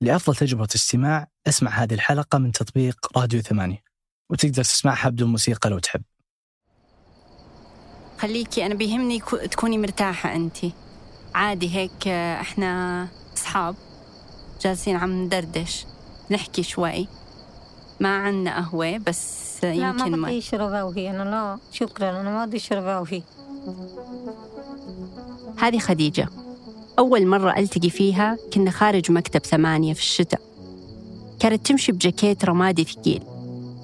لأفضل تجربة استماع أسمع هذه الحلقة من تطبيق راديو ثمانية وتقدر تسمعها بدون موسيقى لو تحب. خليكي أنا بيهمني تكوني مرتاحة أنت. عادي هيك آه، إحنا أصحاب جالسين عم ندردش نحكي شوي. ما عنا قهوة بس يمكن لا ما بدي أشرب قهوة أنا لا شكرا أنا ما بدي أشرب قهوة. هذه خديجة. أول مرة ألتقي فيها كنا خارج مكتب ثمانية في الشتاء. كانت تمشي بجاكيت رمادي ثقيل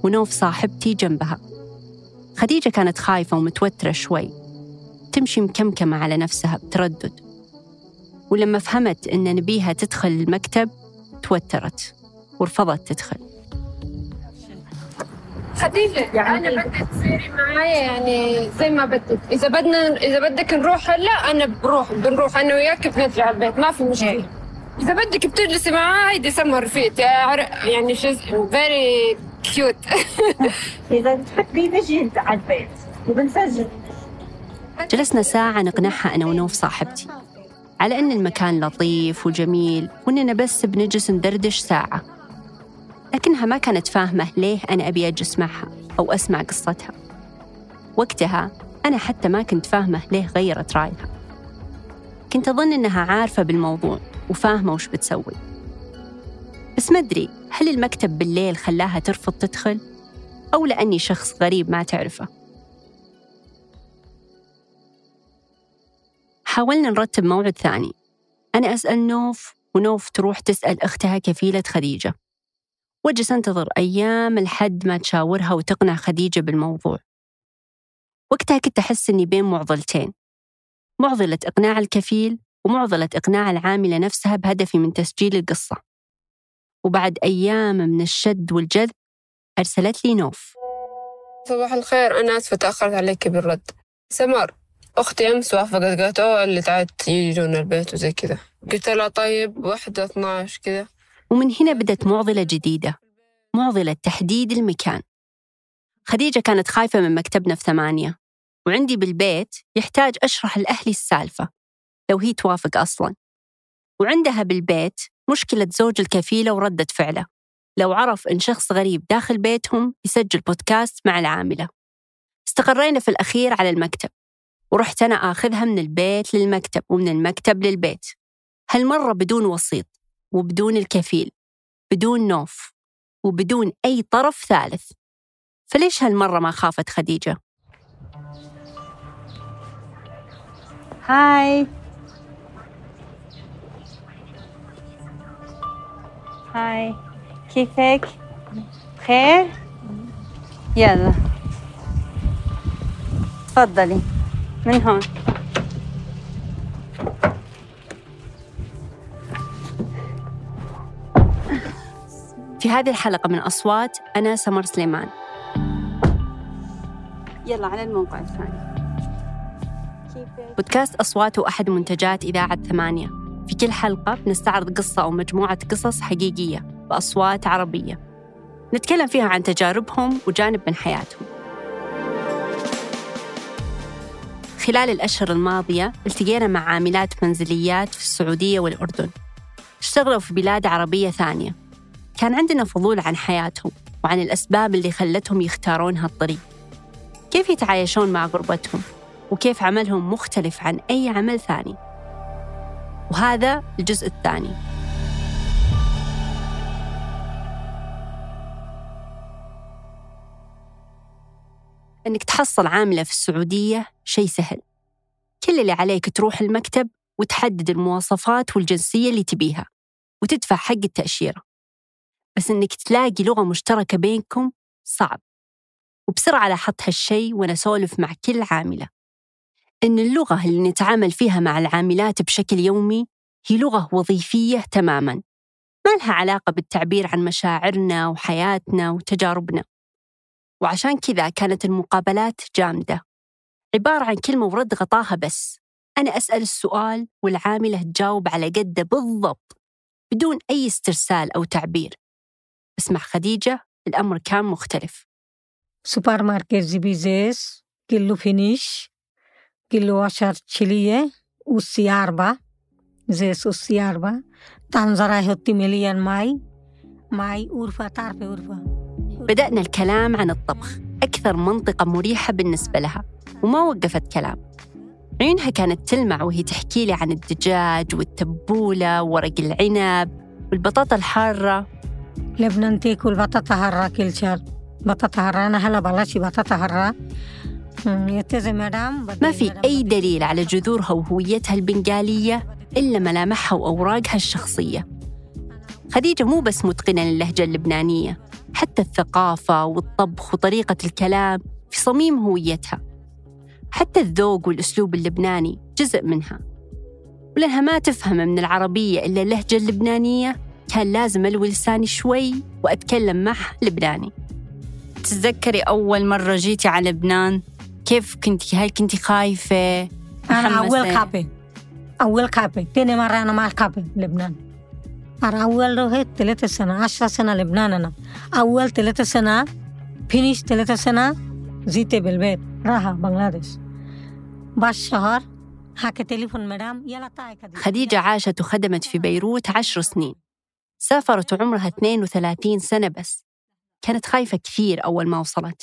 ونوف صاحبتي جنبها. خديجة كانت خايفة ومتوترة شوي. تمشي مكمكمة على نفسها بتردد. ولما فهمت إن نبيها تدخل المكتب توترت ورفضت تدخل. خديجة يعني أنا بدك تصيري معايا يعني زي ما بدك. إذا بدنا إذا بدك نروح هلأ أنا بروح بنروح أنا وياك بنرجع على البيت ما في مشكلة. إذا بدك بتجلسي معاي هيدي سمر رفيقتي يعني she's very cute إذا بتحبي نجي على البيت وبنسجل. جلسنا ساعة نقنعها أنا ونوف صاحبتي. على أن المكان لطيف وجميل وأننا بس بنجلس ندردش ساعة. لكنها ما كانت فاهمة ليه أنا أبي أجلس معها أو أسمع قصتها. وقتها أنا حتى ما كنت فاهمة ليه غيرت رأيها. كنت أظن إنها عارفة بالموضوع وفاهمة وش بتسوي. بس ما أدري هل المكتب بالليل خلاها ترفض تدخل؟ أو لأني شخص غريب ما تعرفه. حاولنا نرتب موعد ثاني. أنا أسأل نوف ونوف تروح تسأل أختها كفيلة خديجة. وأجلس أنتظر أيام لحد ما تشاورها وتقنع خديجة بالموضوع. وقتها كنت أحس إني بين معضلتين. معضلة إقناع الكفيل ومعضلة إقناع العاملة نفسها بهدفي من تسجيل القصة. وبعد أيام من الشد والجذب أرسلت لي نوف. صباح الخير أنا آسفة تأخرت عليك بالرد. سمر أختي أمس وافقت قالت أوه اللي تعال يجون البيت وزي كذا. قلت لها طيب واحدة 12 كذا. ومن هنا بدت معضلة جديدة معضلة تحديد المكان. خديجة كانت خايفة من مكتبنا في ثمانية وعندي بالبيت يحتاج أشرح لأهلي السالفة لو هي توافق أصلا. وعندها بالبيت مشكلة زوج الكفيلة وردة فعله لو عرف إن شخص غريب داخل بيتهم يسجل بودكاست مع العاملة. استقرينا في الأخير على المكتب ورحت أنا آخذها من البيت للمكتب ومن المكتب للبيت. هالمرة بدون وسيط وبدون الكفيل بدون نوف وبدون أي طرف ثالث فليش هالمرة ما خافت خديجة؟ هاي هاي كيفك؟ خير؟ يلا تفضلي من هون في هذه الحلقة من أصوات أنا سمر سليمان. يلا على الموقع الثاني. بودكاست أصوات هو أحد منتجات إذاعة ثمانية. في كل حلقة بنستعرض قصة أو مجموعة قصص حقيقية بأصوات عربية. نتكلم فيها عن تجاربهم وجانب من حياتهم. خلال الأشهر الماضية التقينا مع عاملات منزليات في السعودية والأردن. اشتغلوا في بلاد عربية ثانية. كان عندنا فضول عن حياتهم وعن الأسباب اللي خلتهم يختارون هالطريق. كيف يتعايشون مع غربتهم؟ وكيف عملهم مختلف عن أي عمل ثاني؟ وهذا الجزء الثاني. إنك تحصل عاملة في السعودية شيء سهل. كل اللي عليك تروح المكتب وتحدد المواصفات والجنسية اللي تبيها وتدفع حق التأشيرة. بس إنك تلاقي لغة مشتركة بينكم صعب. وبسرعة لاحظت هالشيء وأنا أسولف مع كل عاملة. إن اللغة اللي نتعامل فيها مع العاملات بشكل يومي هي لغة وظيفية تماماً. ما لها علاقة بالتعبير عن مشاعرنا وحياتنا وتجاربنا. وعشان كذا كانت المقابلات جامدة. عبارة عن كلمة ورد غطاها بس. أنا أسأل السؤال والعاملة تجاوب على قده بالضبط بدون أي استرسال أو تعبير. بس مع خديجة الأمر كان مختلف. سوبر ماركت زبيزيس كيلو فينيش كيلو عشر تشيلية والسياربة. زي سوسيار با تنظرا هتي مليان ماي. ماي أورفا تعرفي أورفا بدأنا الكلام عن الطبخ. أكثر منطقة مريحة بالنسبة لها وما وقفت كلام. عيونها كانت تلمع وهي تحكي لي عن الدجاج والتبولة ورق العنب والبطاطا الحارة. لبنان تاكل بطاطا هرا كل شهر. بطاطا هرا أنا هلا بلشي بطاطا مدام ما في أي دليل على جذورها وهويتها البنغالية إلا ملامحها وأوراقها الشخصية. خديجة مو بس متقنة للهجة اللبنانية حتى الثقافة والطبخ وطريقة الكلام في صميم هويتها. حتى الذوق والأسلوب اللبناني جزء منها. ولأنها ما تفهم من العربية إلا اللهجة اللبنانية كان لازم ألوي لساني شوي وأتكلم معه لبناني. تتذكري أول مرة جيتي على لبنان؟ كيف كنتي هل كنتي خايفة؟ أنا؟ أول كابي أول كابي تاني مرة أنا ما كابي لبنان. أنا أول رحت ثلاثة سنة عشرة سنة لبنان أنا. أول ثلاثة سنة فينيش ثلاثة سنة زيت بالبيت راها بنغلاديش. بعد شهر حكى تليفون مدام يلا تعي كده. خديجة عاشت وخدمت في بيروت عشر سنين. سافرت وعمرها 32 سنة بس. كانت خايفة كثير أول ما وصلت.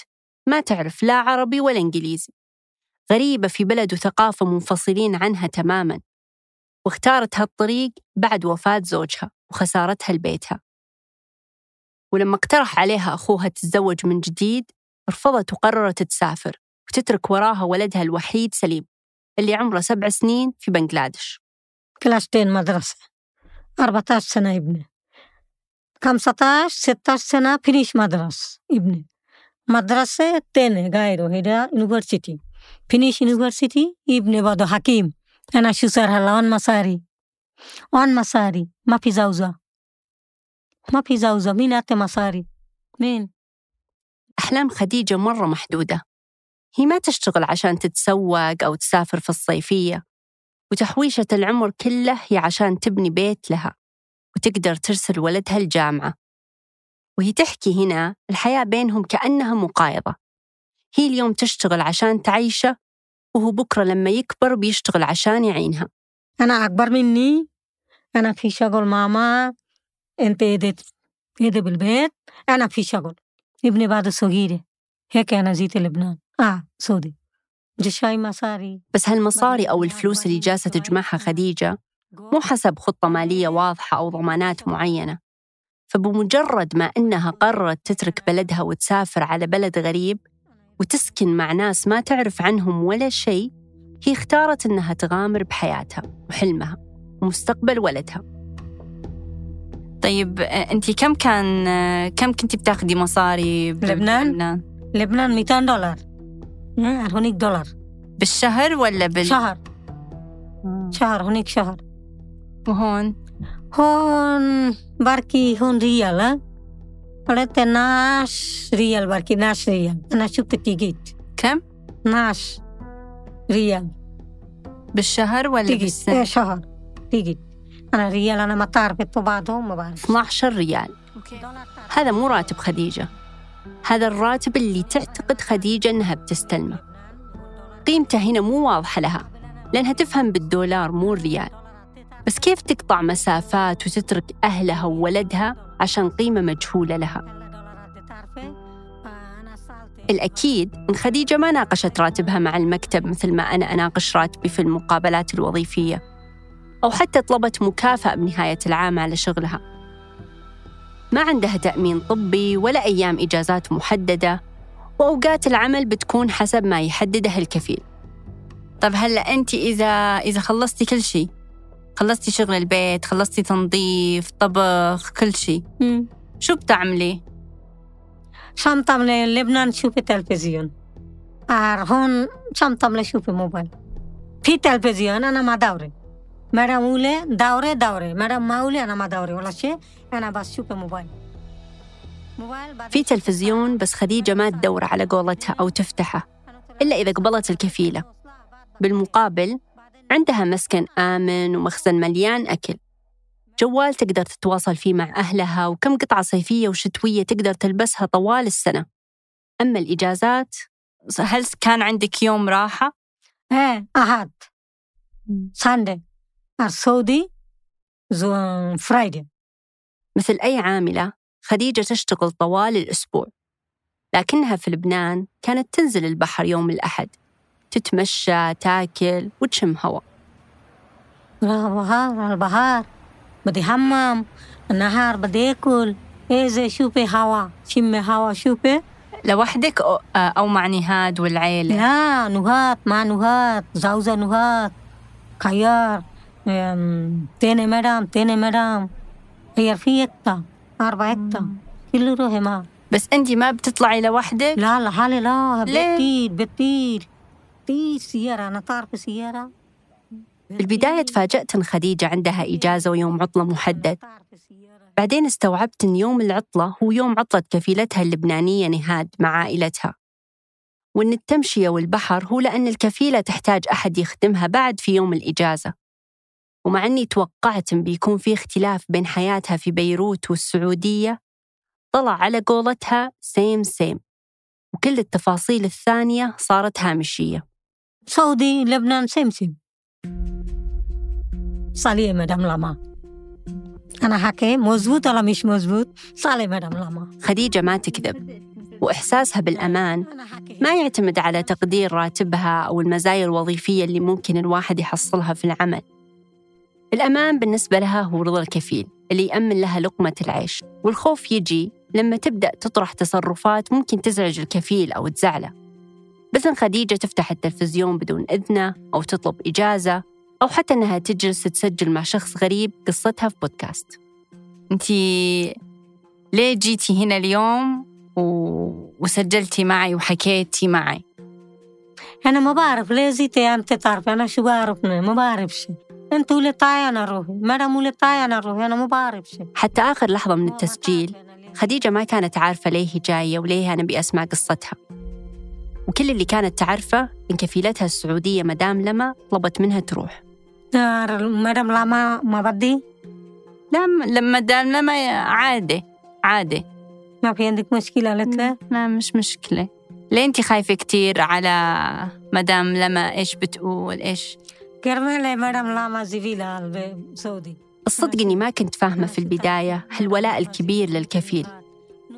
ما تعرف لا عربي ولا إنجليزي. غريبة في بلد وثقافة منفصلين عنها تماما. واختارت هالطريق بعد وفاة زوجها وخسارتها لبيتها. ولما اقترح عليها أخوها تتزوج من جديد رفضت وقررت تسافر وتترك وراها ولدها الوحيد سليم اللي عمره سبع سنين في بنغلاديش. كلاشتين مدرسة. 14 سنة ابني 15 16 سنة finish مدرسة ابني مدرسة تاني غيره هيدا university finish university ابني بعده حكيم أنا شو صار هلا وين مصاري وين مصاري ما في زوجة ما في زوجة مين أعطي مصاري مين أحلام خديجة مرة محدودة. هي ما تشتغل عشان تتسوق أو تسافر في الصيفية وتحويشة العمر كله هي عشان تبني بيت لها. وتقدر ترسل ولدها الجامعة. وهي تحكي هنا الحياة بينهم كأنها مقايضة. هي اليوم تشتغل عشان تعيشه وهو بكرة لما يكبر بيشتغل عشان يعينها. أنا أكبر مني؟ أنا في شغل ماما أنت إيدي بالبيت أنا في شغل. ابني بعد صغيرة. هيك أنا جيت لبنان. آه سودي. جشاي مصاري. بس هالمصاري أو الفلوس اللي جالسة تجمعها خديجة مو حسب خطة مالية واضحة أو ضمانات معينة. فبمجرد ما إنها قررت تترك بلدها وتسافر على بلد غريب وتسكن مع ناس ما تعرف عنهم ولا شيء هي اختارت إنها تغامر بحياتها وحلمها ومستقبل ولدها. طيب أنت كم كان كم كنتي بتاخدي مصاري بلبنان؟ بلبنان؟ لبنان 200 دولار. آه، هونيك دولار. بالشهر ولا بال شهر. شهر هونيك شهر. وهون هون بركي هون ريال ها قلت ناش ريال بركي ناش ريال أنا شفت التيكيت كم؟ ناش ريال بالشهر ولا بالسنة؟ إيه شهر تيكيت أنا ريال أنا ما تعرف بعضهم ما بعرف 12 ريال هذا مو راتب خديجة هذا الراتب اللي تعتقد خديجة أنها بتستلمه قيمته هنا مو واضحة لها لأنها تفهم بالدولار مو الريال بس كيف تقطع مسافات وتترك أهلها وولدها عشان قيمة مجهولة لها؟ الأكيد إن خديجة ما ناقشت راتبها مع المكتب مثل ما أنا أناقش راتبي في المقابلات الوظيفية أو حتى طلبت مكافأة بنهاية العام على شغلها. ما عندها تأمين طبي ولا أيام إجازات محددة وأوقات العمل بتكون حسب ما يحدده الكفيل. طب هلا أنت إذا إذا خلصتي كل شيء خلصتي شغل البيت خلصتي تنظيف طبخ كل شيء. شو بتعملي؟ شنطة من لبنان شوفي تلفزيون؟ هون شنطة من شوفي موبايل؟ في تلفزيون أنا ما دوري. مدام أولي دوري دوري. مدام ما أولي أنا ما دوري ولا شيء. أنا بس شوفي موبايل؟ في تلفزيون بس خديجة ما تدور على قولتها أو تفتحه إلا إذا قبلت الكفيلة. بالمقابل عندها مسكن آمن ومخزن مليان أكل. جوال تقدر تتواصل فيه مع أهلها وكم قطعة صيفية وشتوية تقدر تلبسها طوال السنة. أما الإجازات هل كان عندك يوم راحة؟ إيه أحد. ساندي أر سعودي زو فرايدي مثل أي عاملة خديجة تشتغل طوال الأسبوع. لكنها في لبنان كانت تنزل البحر يوم الأحد. تتمشى تاكل وتشم هواء البحر البحر بدي حمام النهار بدي آكل. إيه شوفي هوا شمي هوا شوفي. لوحدك أو, مع نهاد والعيلة؟ لا نهاد مع نهاد زوجة نهاد خيار تاني مدام تاني مدام. هي في اكتا أربع اكتا كله روحي معه بس انت ما بتطلعي لوحدك؟ لا لحالي لا؟ بكتير بكتير في سيارة أنا تعرف سيارة. في البداية تفاجأت إن خديجة عندها إجازة ويوم عطلة محدد. بعدين استوعبت إن يوم العطلة هو يوم عطلة كفيلتها اللبنانية نهاد مع عائلتها. وإن التمشية والبحر هو لأن الكفيلة تحتاج أحد يخدمها بعد في يوم الإجازة. ومع أني توقعت إن بيكون في اختلاف بين حياتها في بيروت والسعودية طلع على قولتها سيم سيم وكل التفاصيل الثانية صارت هامشية. سعودي لبنان سيم سيم صالية مدام لما أنا حكي مزبوط ولا مش مزبوط؟ صالي مدام لما خديجة ما تكذب. وإحساسها بالأمان ما يعتمد على تقدير راتبها أو المزايا الوظيفية اللي ممكن الواحد يحصلها في العمل. الأمان بالنسبة لها هو رضا الكفيل اللي يأمن لها لقمة العيش. والخوف يجي لما تبدأ تطرح تصرفات ممكن تزعج الكفيل أو تزعله. مثل خديجة تفتح التلفزيون بدون إذنة أو تطلب إجازة أو حتى أنها تجلس تسجل مع شخص غريب قصتها في بودكاست. انت ليه جيتي هنا اليوم و... وسجلتي معي وحكيتي معي؟ أنا ما بعرف ليه زيتي أنت تعرف أنا شو بعرف؟ ما بعرف شيء أنت ولدتاي أنا روحي. مدام ولدتاي أنا روحي. أنا ما بعرف شيء حتى آخر لحظة من التسجيل خديجة ما كانت عارفة ليه هي جاية وليه أنا بأسمع قصتها. وكل اللي كانت تعرفه إن كفيلتها السعودية مدام لما طلبت منها تروح. مدام لما ما بدي؟ لا لما دام لما عادي عادي. ما في عندك مشكلة قالت له لا مش مشكلة. ليه انت خايفة كتير على مدام لما إيش بتقول إيش؟ كرمال مدام لما زفيلة السعودي. الصدق إني ما كنت فاهمة في البداية هالولاء الكبير للكفيل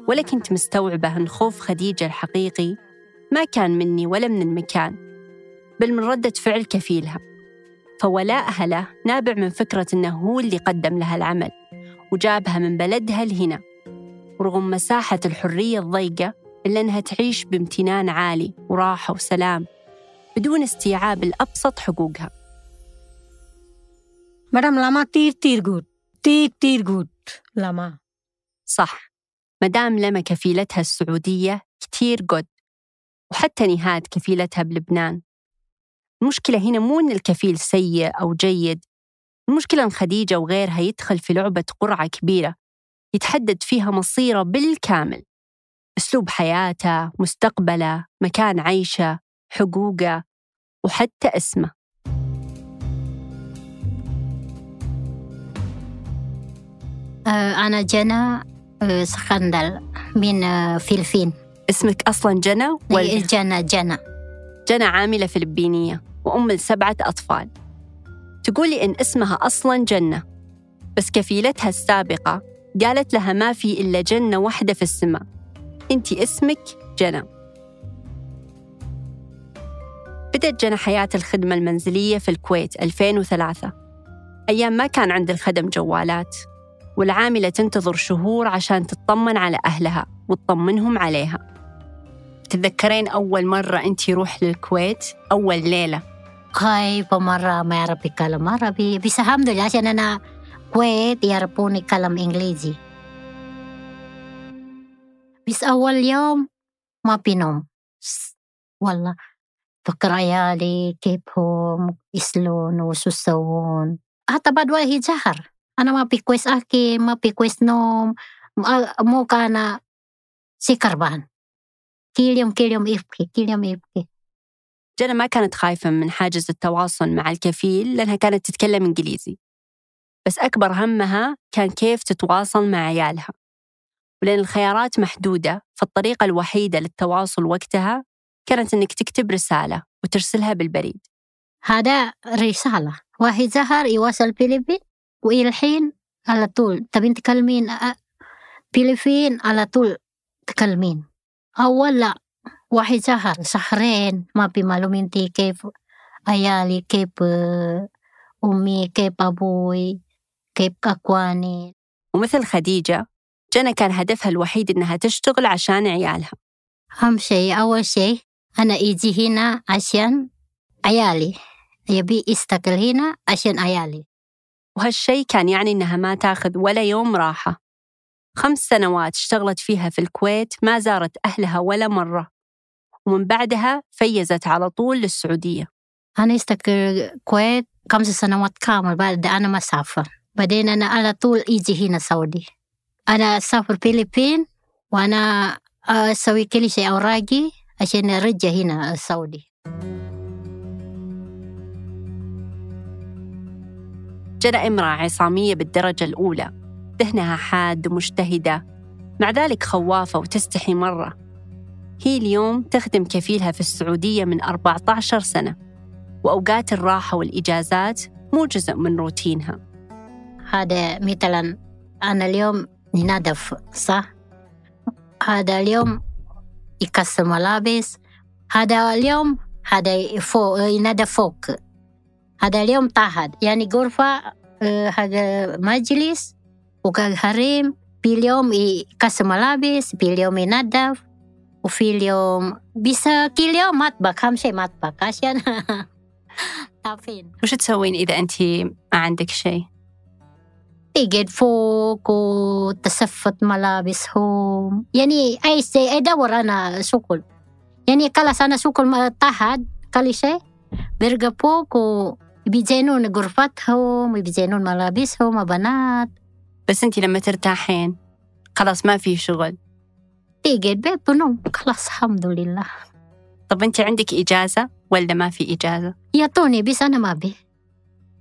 ولا كنت مستوعبة أن خوف خديجة الحقيقي ما كان مني ولا من المكان بل من ردة فعل كفيلها. فولائها له نابع من فكرة أنه هو اللي قدم لها العمل وجابها من بلدها لهنا. ورغم مساحة الحرية الضيقة إلا أنها تعيش بامتنان عالي وراحة وسلام بدون استيعاب الأبسط حقوقها. مدام لما كتير كتير good كتير كتير good لما صح. مدام لما كفيلتها السعودية كتير good. وحتى نهاد كفيلتها بلبنان. المشكلة هنا مو إن الكفيل سيء أو جيد. المشكلة إن خديجة وغيرها يدخل في لعبة قرعة كبيرة يتحدد فيها مصيره بالكامل. أسلوب حياته مستقبله مكان عيشه حقوقه وحتى اسمه. أنا جنى سخندل من فلبين اسمك أصلا جنى ولا؟ جنى جنى. جنى عاملة فلبينية وأم لسبعة أطفال. تقولي إن اسمها أصلا جنة بس كفيلتها السابقة قالت لها ما في إلا جنة واحدة في السماء. أنت اسمك جنى. بدأت جنى حياة الخدمة المنزلية في الكويت 2003 أيام ما كان عند الخدم جوالات والعاملة تنتظر شهور عشان تطمن على أهلها وتطمنهم عليها. تتذكرين أول مرة أنت روح للكويت؟ أول ليلة. خايفة مرة ما يعرف يتكلم عربي بس الحمد لله عشان أنا كويت يعرفون يتكلم إنجليزي. بس أول يوم ما بينوم والله. فكر عيالي كيفهم يسلون وشو يسوون. حتى بعد واحد زهر أنا ما في كويس أكل ما في كويس نوم. مو كان سكربان كل يوم كل يوم يبكي كل يوم يبكي جنى ما كانت خايفة من حاجز التواصل مع الكفيل لأنها كانت تتكلم إنجليزي. بس أكبر همها كان كيف تتواصل مع عيالها. ولأن الخيارات محدودة فالطريقة الوحيدة للتواصل وقتها كانت إنك تكتب رسالة وترسلها بالبريد. هذا رسالة. واحد زهر يواصل فلبين وإلى الحين على طول. تبين تكلمين أ- فلبين على طول تكلمين. أول لا واحد شهر شهرين ما في معلوماتي كيف عيالي كيف أمي كيف أبوي كيف أكواني ومثل خديجة جنى كان هدفها الوحيد إنها تشتغل عشان عيالها. أهم شيء أول شيء أنا إيجي هنا عشان عيالي. يبي يستقل هنا عشان عيالي. وهالشي كان يعني إنها ما تاخذ ولا يوم راحة. خمس سنوات اشتغلت فيها في الكويت ما زارت أهلها ولا مرة. ومن بعدها فيزت على طول للسعودية. أنا استقل الكويت خمس سنوات كامل بعد أنا ما سافر. بعدين أنا على طول إيجي هنا سعودي. أنا أسافر فلبين وأنا أسوي كل شيء أوراقي عشان أرجع هنا السعودي جنى إمرأة عصامية بالدرجة الأولى. ذهنها حاد ومجتهدة. مع ذلك خوافة وتستحي مرة. هي اليوم تخدم كفيلها في السعودية من 14 سنة. وأوقات الراحة والإجازات مو جزء من روتينها. هذا مثلا أنا اليوم ننظف صح؟ هذا اليوم يكسر ملابس. هذا اليوم هذا فوق ينظف فوق. هذا اليوم طاهد يعني غرفة آه، هذا مجلس وحريم في اليوم يكسر ملابس في اليوم ينظف وفي اليوم bisa كل يوم مطبخ أهم شيء مطبخ عشان تعرفين وش تسوين إذا أنت ما عندك شيء؟ تقعد فوق وتسفت ملابسهم يعني أي شيء أدور أنا شغل يعني خلاص أنا شغل طهد كل شيء برجع فوق وبيزينون غرفتهم وبيزينون ملابسهم بنات بس أنت لما ترتاحين خلاص ما في شغل. تقعد بيت بنوم. خلاص الحمد لله. طب أنت عندك إجازة ولا ما في إجازة؟ يعطوني بس أنا ما بي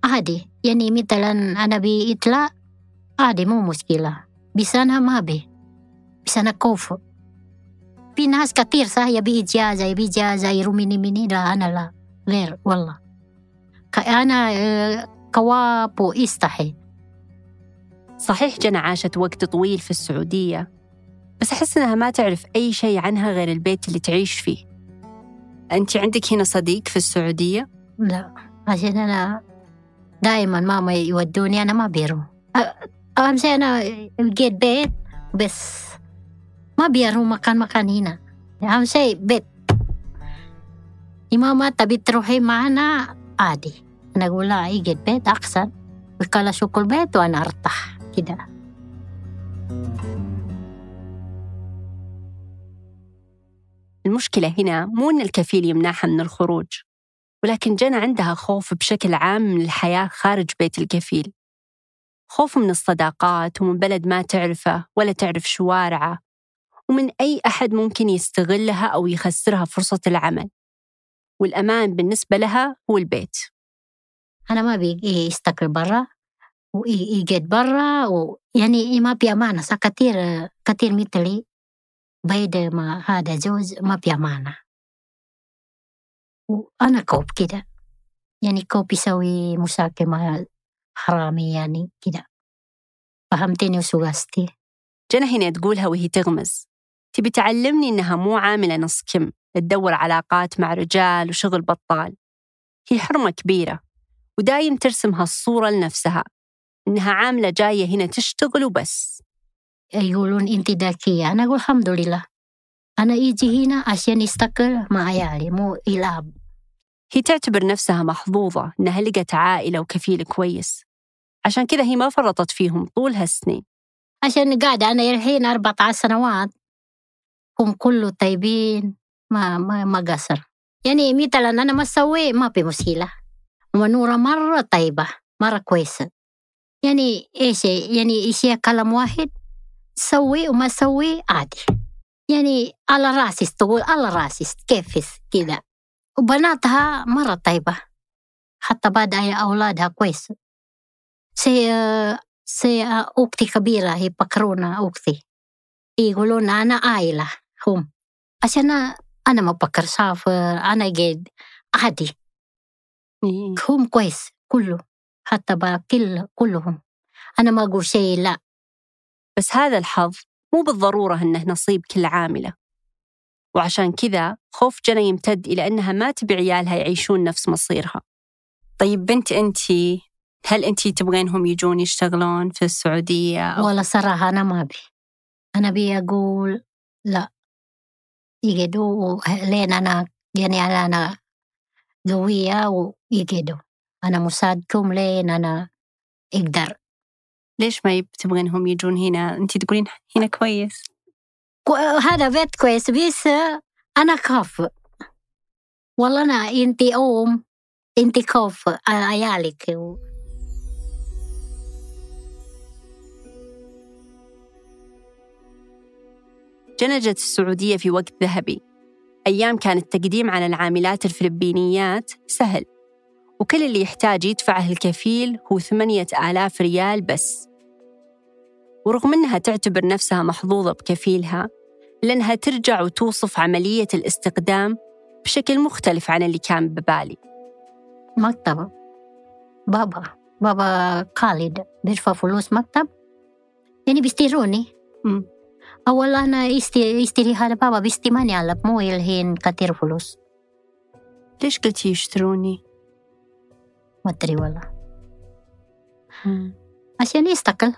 عادي. يعني مثلا أنا بإطلاع عادي مو مشكلة. بس أنا ما بي بس أنا كوف في ناس كتير صح يبي إجازة يبي إجازة يرميني مني. لا أنا لا. غير والله. أنا آه، كواب وإستحي. صحيح جنى عاشت وقت طويل في السعودية بس أحس إنها ما تعرف أي شيء عنها غير البيت اللي تعيش فيه. أنت عندك هنا صديق في السعودية؟ لا عشان أنا دائما ماما يودوني أنا ما بيروح أ- أهم شيء أنا لقيت بيت بس ما بيروح مكان مكان هنا. أهم شيء بيت. يا ماما تبي تروحي معنا؟ عادي. أنا أقول لا يجي بيت أحسن. وكلا شوك البيت وأنا أرتاح. كده. المشكلة هنا مو إن الكفيل يمنعها من الخروج ولكن جنى عندها خوف بشكل عام من الحياة خارج بيت الكفيل. خوف من الصداقات ومن بلد ما تعرفه ولا تعرف شوارعه ومن أي أحد ممكن يستغلها أو يخسرها فرصة العمل. والأمان بالنسبة لها هو البيت. أنا ما بيجي يستقر برا ويجد برا ويعني ما في أمانة صح؟ كتير كتير مثلي بعد ما هذا زوج ما في أمانة. وأنا كوب كده يعني كوب يسوي مشاكل مع حرامي يعني كده. فهمتني وشو قصدي؟ جنى هنا تقولها وهي تغمز. تبي تعلمني إنها مو عاملة نص كم تدور علاقات مع رجال وشغل بطال. هي حرمة كبيرة ودايم ترسم هالصورة لنفسها. إنها عاملة جاية هنا تشتغل وبس. يقولون أنت ذكية. أنا أقول الحمد لله. أنا يجي هنا عشان يستقر مع عيالي مو يلعب هي تعتبر نفسها محظوظة إنها لقت عائلة وكفيل كويس. عشان كذا هي ما فرطت فيهم طول هالسنين. عشان قاعدة أنا الحين 14 سنوات. هم كله طيبين ما ما ما قصر. يعني مثلا أنا ما أسوي ما في مشكلة. ونورة مرة طيبة مرة كويسة. يعني إيش يعني إيش كلام واحد سوي وما سوي عادي. يعني على راسي تقول على راسي كيف كده؟ وبناتها مرة طيبة. حتى بعد أولادها كويسة سي سي أختي كبيرة هي بكرونا أختي. يقولون أنا عائلة هم. عشان أنا ما بكر سافر أنا قاعد عادي. هم كويس كله. حتى بكل كلهم. أنا ما أقول شيء لا. بس هذا الحظ مو بالضرورة إنه نصيب كل عاملة. وعشان كذا خوف جنى يمتد إلى أنها ما تبي عيالها يعيشون نفس مصيرها. طيب بنت أنتي هل أنتي تبغينهم يجون يشتغلون في السعودية أو ولا صراحة أنا ما أبي. أنا أبي أقول لا. يقعدوا لين أنا يعني أنا قوية ويقعدوا. أنا مساعدكم لين أنا أقدر. ليش ما تبغينهم يجون هنا؟ أنتي تقولين هنا كويس. كو- هذا بيت كويس بس أنا خاف والله أنا أنتي أم أنتي خوف على عيالك. جنى جت السعودية في وقت ذهبي. أيام كان التقديم على العاملات الفلبينيات سهل. وكل اللي يحتاج يدفعه الكفيل هو ثمانية آلاف ريال بس. ورغم أنها تعتبر نفسها محظوظة بكفيلها لأنها ترجع وتوصف عملية الاستقدام بشكل مختلف عن اللي كان ببالي. مكتب بابا بابا خالد بيدفع فلوس مكتب؟ يعني بيستيروني. أول أنا يستي يشتري هذا بابا بيستماني على مو الحين كتير فلوس. ليش قلتي يشتروني؟ ما أدري والله. عشان يستقل.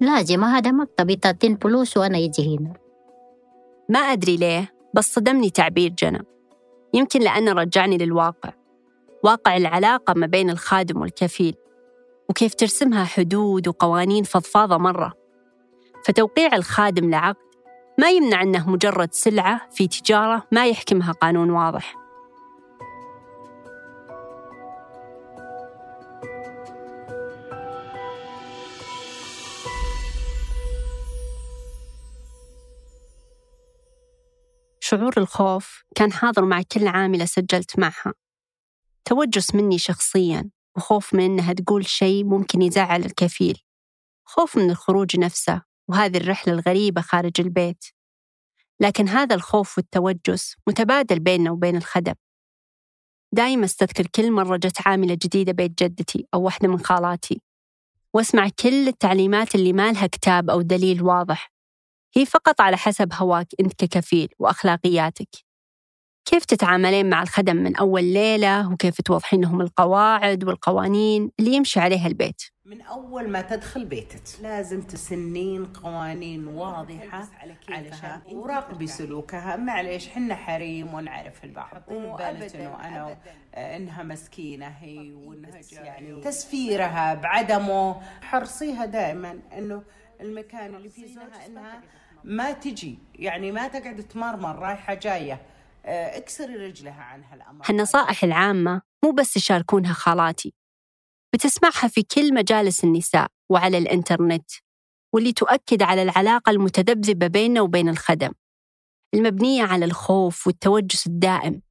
لازم هذا مكتب يتعطين فلوس وأنا يجي هنا. ما أدري ليه بس صدمني تعبير جنى. يمكن لأنه رجعني للواقع. واقع العلاقة ما بين الخادم والكفيل. وكيف ترسمها حدود وقوانين فضفاضة مرة. فتوقيع الخادم لعقد ما يمنع أنه مجرد سلعة في تجارة ما يحكمها قانون واضح. شعور الخوف كان حاضر مع كل عاملة سجلت معها. توجس مني شخصيا وخوف من إنها تقول شيء ممكن يزعل الكفيل. خوف من الخروج نفسه وهذه الرحلة الغريبة خارج البيت. لكن هذا الخوف والتوجس متبادل بيننا وبين الخدم. دايما أستذكر كل مرة جت عاملة جديدة بيت جدتي أو واحدة من خالاتي وأسمع كل التعليمات اللي ما لها كتاب أو دليل واضح. هي فقط على حسب هواك أنت ككفيل وأخلاقياتك. كيف تتعاملين مع الخدم من أول ليلة؟ وكيف توضحين لهم القواعد والقوانين اللي يمشي عليها البيت؟ من أول ما تدخل بيتك. لازم تسنين قوانين واضحة عليها وراقبي سلوكها معليش حنا حريم ونعرف البعض. وأبدا إنه أنا إنها مسكينة هي وإنها يعني تسفيرها بعدمه. حرصيها دائما إنه المكان اللي فيه زوجها إنها ما تجي. يعني ما تقعد تمرمر رايحة جاية. آه، اكسري رجلها عن هالأمر. هالنصائح العامة مو بس يشاركونها خالاتي بتسمعها في كل مجالس النساء وعلى الإنترنت واللي تؤكد على العلاقة المتذبذبة بيننا وبين الخدم. المبنية على الخوف والتوجس الدائم.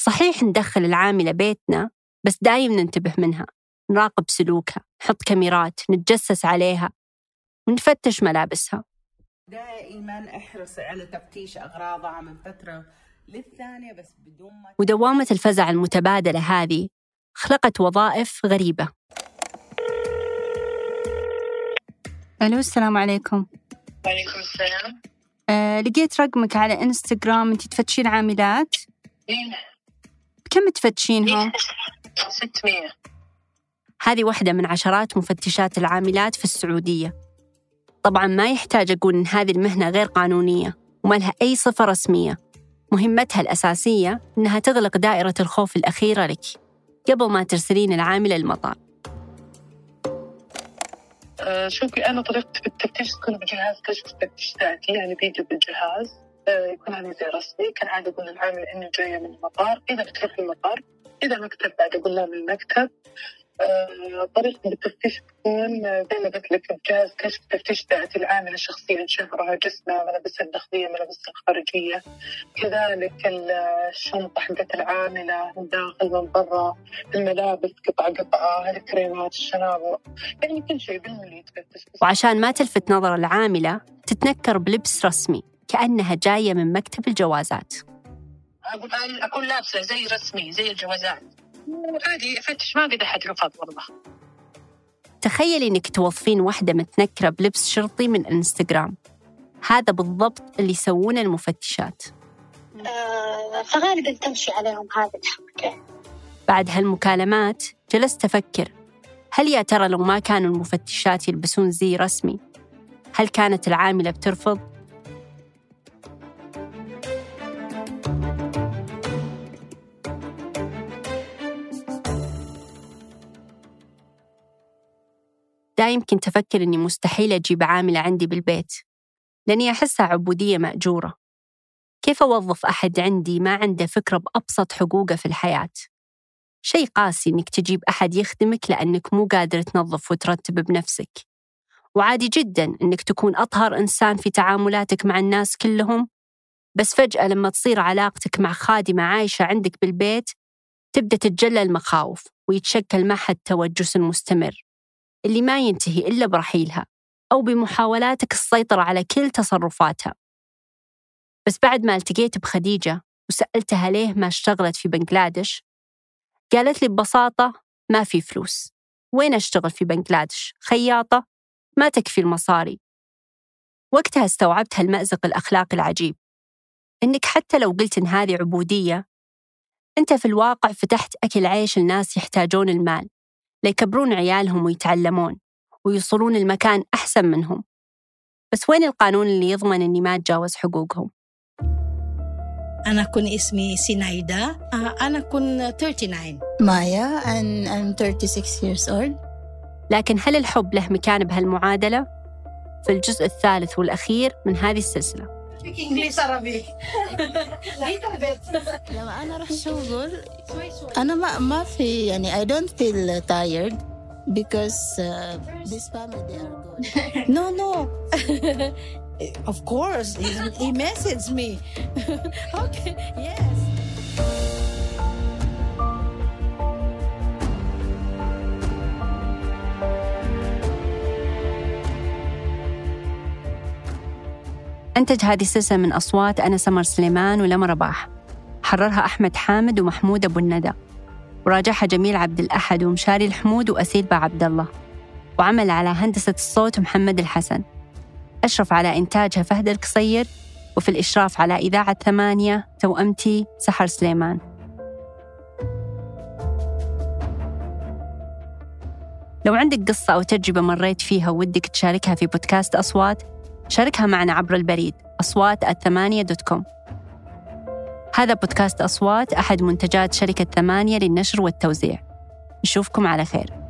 صحيح ندخل العاملة بيتنا بس دايم ننتبه منها نراقب سلوكها نحط كاميرات نتجسس عليها ونفتش ملابسها. دائما احرصي على تفتيش أغراضها من فترة للثانية بس بدون ما ودوامة الفزع المتبادلة هذه خلقت وظائف غريبة. ألو السلام عليكم. وعليكم السلام. أه لقيت رقمك على إنستغرام انت تفتشين عاملات؟ مين؟ بكم تفتشينهم؟ 600 هذه واحدة من عشرات مفتشات العاملات في السعودية. طبعا ما يحتاج أقول إن هذه المهنة غير قانونية وما لها أي صفة رسمية. مهمتها الأساسية إنها تغلق دائرة الخوف الأخيرة لك قبل ما ترسلين العاملة المطار آه شوفي أنا طريقتي في التفتيش تكون بجهاز كشف تفتيش ذاتي؟ يعني بيجي بالجهاز آه يكون عليه زي رسمي كالعادة أقول للعامل إني جاية من المطار إذا بتروح المطار إذا مكتب بعد أقول لها من المكتب. طريقة التفتيش تكون آه، زي ما قلت لك بجهاز كشف تفتيش ذاتي العاملة شخصيا شعرها جسمها ملابسها الداخلية ملابسها الخارجية. كذلك ال- الشنطة حقت العاملة من داخل من برا الملابس قطعة قطعة الكريمات الشنابر يعني كل شيء بالملي يتفتش بس وعشان ما تلفت نظر العاملة تتنكر بلبس رسمي كأنها جاية من مكتب الجوازات. أقول أكون لابسة زي رسمي زي الجوازات. وعادي أفتش ما قد أحد رفض والله. تخيلي إنك توظفين واحدة متنكرة بلبس شرطي من إنستغرام. هذا بالضبط اللي يسوونه المفتشات. آه، فغالبا تمشي عليهم هذه الحركة. بعد هالمكالمات جلست أفكر. هل يا ترى لو ما كانوا المفتشات يلبسون زي رسمي؟ هل كانت العاملة بترفض؟ دايم كنت أفكر إني مستحيل أجيب عاملة عندي بالبيت لأني أحسها عبودية مأجورة. كيف أوظف أحد عندي ما عنده فكرة بأبسط حقوقه في الحياة؟ شيء قاسي إنك تجيب أحد يخدمك لأنك مو قادر تنظف وترتب بنفسك. وعادي جدا إنك تكون أطهر إنسان في تعاملاتك مع الناس كلهم بس فجأة لما تصير علاقتك مع خادمة عايشة عندك بالبيت تبدأ تتجلى المخاوف ويتشكل معها التوجس المستمر اللي ما ينتهي إلا برحيلها أو بمحاولاتك السيطرة على كل تصرفاتها. بس بعد ما التقيت بخديجة وسألتها ليه ما اشتغلت في بنغلاديش قالت لي ببساطة ما في فلوس. وين أشتغل في بنغلاديش خياطة؟ ما تكفي المصاري. وقتها استوعبت هالمأزق الأخلاقي العجيب. إنك حتى لو قلت إن هذه عبودية أنت في الواقع فتحت أكل عيش الناس يحتاجون المال. ليكبرون عيالهم ويتعلمون ويوصلون المكان أحسن منهم بس وين القانون اللي يضمن إني ما أتجاوز حقوقهم؟ أنا كن اسمي سينايدا أنا كن 39 Maya and I'm 36 years old. لكن هل الحب له مكان بهالمعادلة؟ في الجزء الثالث والأخير من هذه السلسلة إنجليزي عربي لما أنا أروح شغل أنا ما ما في يعني I don't feel tired because uh, this family they are good. No no Of course he, he messaged me Okay yes أنتج هذه السلسلة من أصوات أنا سمر سليمان ولما رباح. حررها أحمد حامد ومحمود أبو الندى. وراجعها جميل عبد الأحد ومشاري الحمود وأسيل با عبد الله. وعمل على هندسة الصوت محمد الحسن. أشرف على إنتاجها فهد القصير. وفي الإشراف على إذاعة ثمانية توأمتي سحر سليمان. لو عندك قصة أو تجربة مريت فيها ودك تشاركها في بودكاست أصوات شاركها معنا عبر البريد أصوات الثمانية dot com. هذا بودكاست أصوات أحد منتجات شركة ثمانية للنشر والتوزيع. نشوفكم على خير.